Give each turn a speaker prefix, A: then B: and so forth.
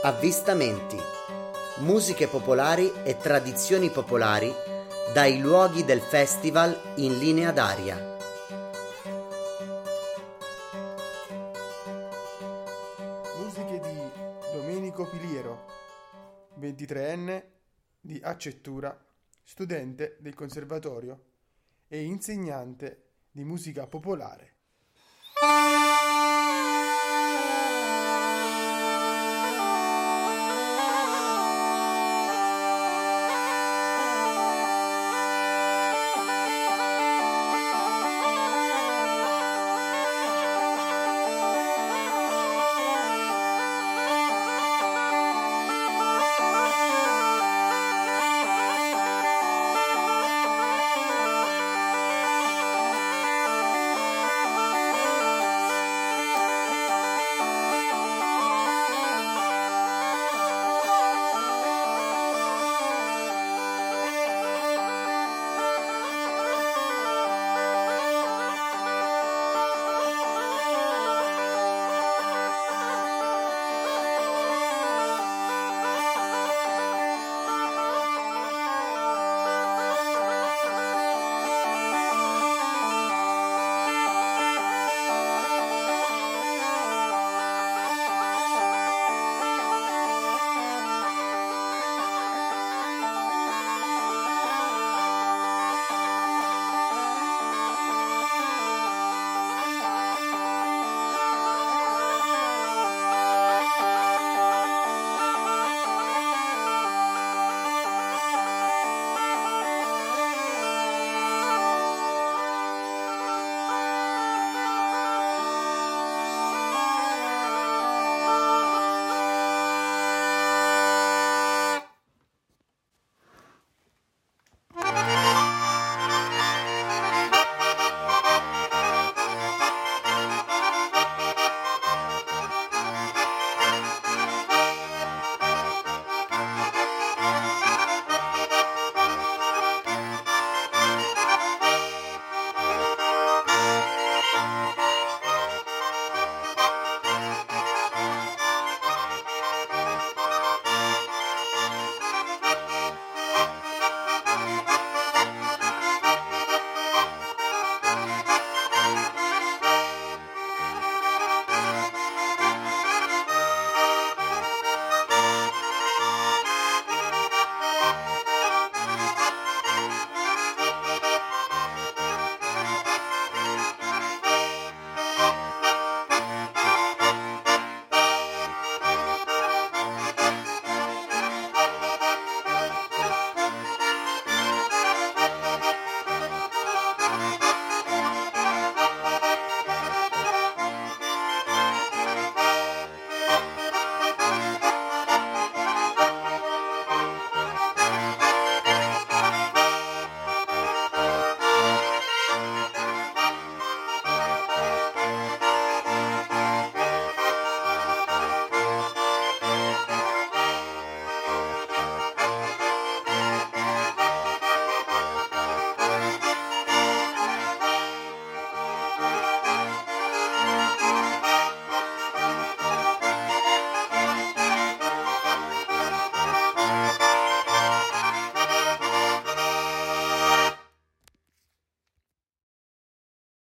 A: Avvistamenti. Musiche popolari e tradizioni popolari dai luoghi del festival in linea d'aria.
B: Musiche di Domenico Piliero, 23enne di Accettura, studente del conservatorio e insegnante di musica popolare.